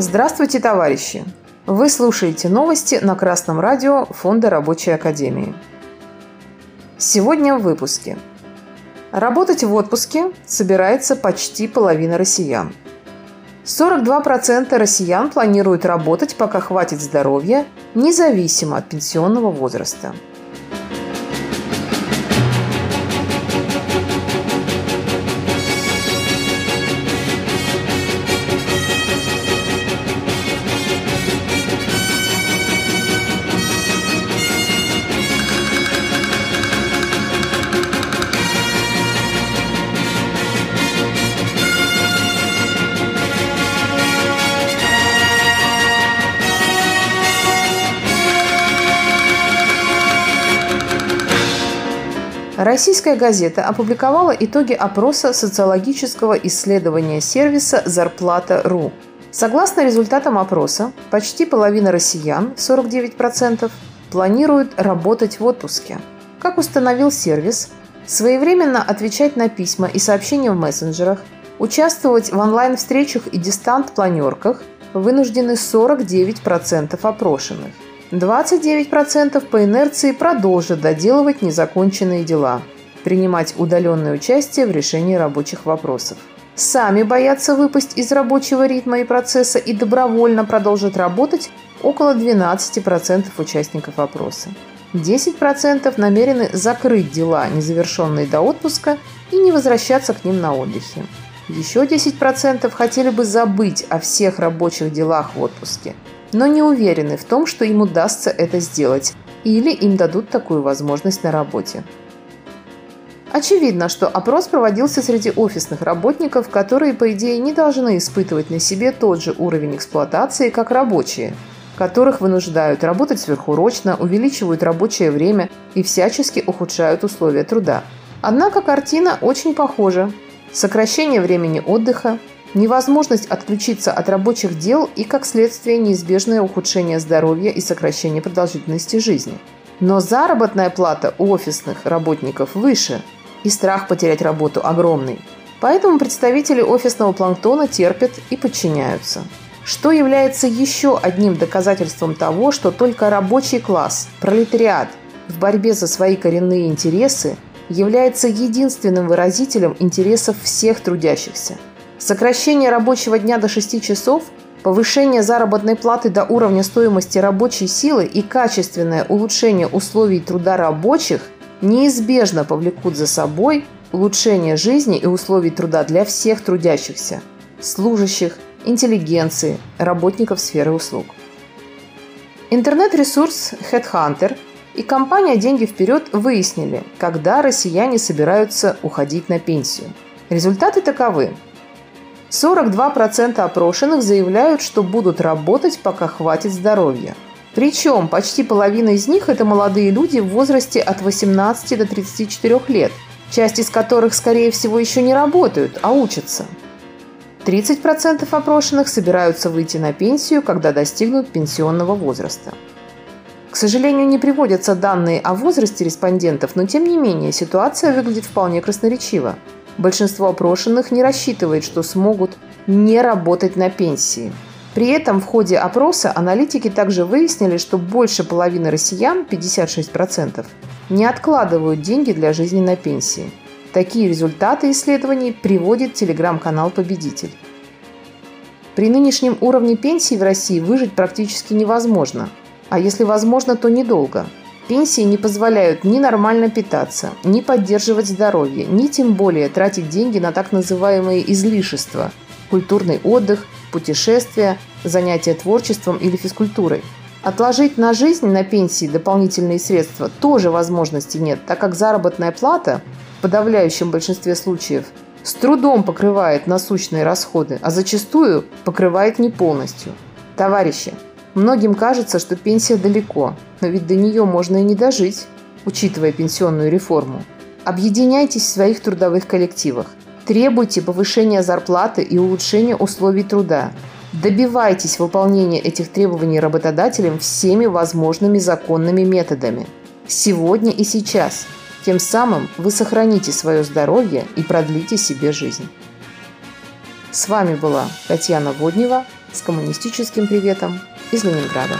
Здравствуйте, товарищи! Вы слушаете новости на Красном радио Фонда Рабочей Академии. Сегодня в выпуске. Работать в отпуске собирается почти половина россиян. 42% россиян планируют работать, пока хватит здоровья, независимо от пенсионного возраста – Российская газета опубликовала итоги опроса социологического исследования сервиса «Зарплата.ру». Согласно результатам опроса, почти половина россиян, 49%, планируют работать в отпуске. Как установил сервис, своевременно отвечать на письма и сообщения в мессенджерах, участвовать в онлайн-встречах и дистант-планерках вынуждены 49% опрошенных. 29% по инерции продолжат доделывать незаконченные дела, принимать удаленное участие в решении рабочих вопросов. Сами боятся выпасть из рабочего ритма и процесса и добровольно продолжат работать около 12% участников опроса. 10% намерены закрыть дела, незавершенные до отпуска, и не возвращаться к ним на отдыхе. Еще 10% хотели бы забыть о всех рабочих делах в отпуске – но не уверены в том, что им удастся это сделать, или им дадут такую возможность на работе. Очевидно, что опрос проводился среди офисных работников, которые, по идее, не должны испытывать на себе тот же уровень эксплуатации, как рабочие, которых вынуждают работать сверхурочно, увеличивают рабочее время и всячески ухудшают условия труда. Однако картина очень похожа. Сокращение времени отдыха, невозможность отключиться от рабочих дел и, как следствие, неизбежное ухудшение здоровья и сокращение продолжительности жизни. Но заработная плата у офисных работников выше, и страх потерять работу огромный. Поэтому представители офисного планктона терпят и подчиняются. Что является еще одним доказательством того, что только рабочий класс, пролетариат в борьбе за свои коренные интересы является единственным выразителем интересов всех трудящихся – Сокращение рабочего дня до 6 часов, повышение заработной платы до уровня стоимости рабочей силы и качественное улучшение условий труда рабочих неизбежно повлекут за собой улучшение жизни и условий труда для всех трудящихся, служащих, интеллигенции, работников сферы услуг. Интернет-ресурс Headhunter и компания «Деньги вперед» выяснили, когда россияне собираются уходить на пенсию. Результаты таковы. 42% опрошенных заявляют, что будут работать, пока хватит здоровья. Причем почти половина из них – это молодые люди в возрасте от 18 до 34 лет, часть из которых, скорее всего, еще не работают, а учатся. 30% опрошенных собираются выйти на пенсию, когда достигнут пенсионного возраста. К сожалению, не приводятся данные о возрасте респондентов, но тем не менее ситуация выглядит вполне красноречиво. Большинство опрошенных не рассчитывает, что смогут не работать на пенсии. При этом в ходе опроса аналитики также выяснили, что больше половины россиян, 56%, не откладывают деньги для жизни на пенсии. Такие результаты исследований приводит телеграм-канал «Победитель». При нынешнем уровне пенсии в России выжить практически невозможно, а если возможно, то недолго – Пенсии не позволяют ни нормально питаться, ни поддерживать здоровье, ни тем более тратить деньги на так называемые излишества – культурный отдых, путешествия, занятия творчеством или физкультурой. Отложить на жизнь на пенсии дополнительные средства тоже возможности нет, так как заработная плата в подавляющем большинстве случаев с трудом покрывает насущные расходы, а зачастую покрывает не полностью. Товарищи, Многим кажется, что пенсия далеко, но ведь до нее можно и не дожить, учитывая пенсионную реформу. Объединяйтесь в своих трудовых коллективах. Требуйте повышения зарплаты и улучшения условий труда. Добивайтесь выполнения этих требований работодателем всеми возможными законными методами. Сегодня и сейчас. Тем самым вы сохраните свое здоровье и продлите себе жизнь. С вами была Татьяна Воднева с коммунистическим приветом из Ленинграда.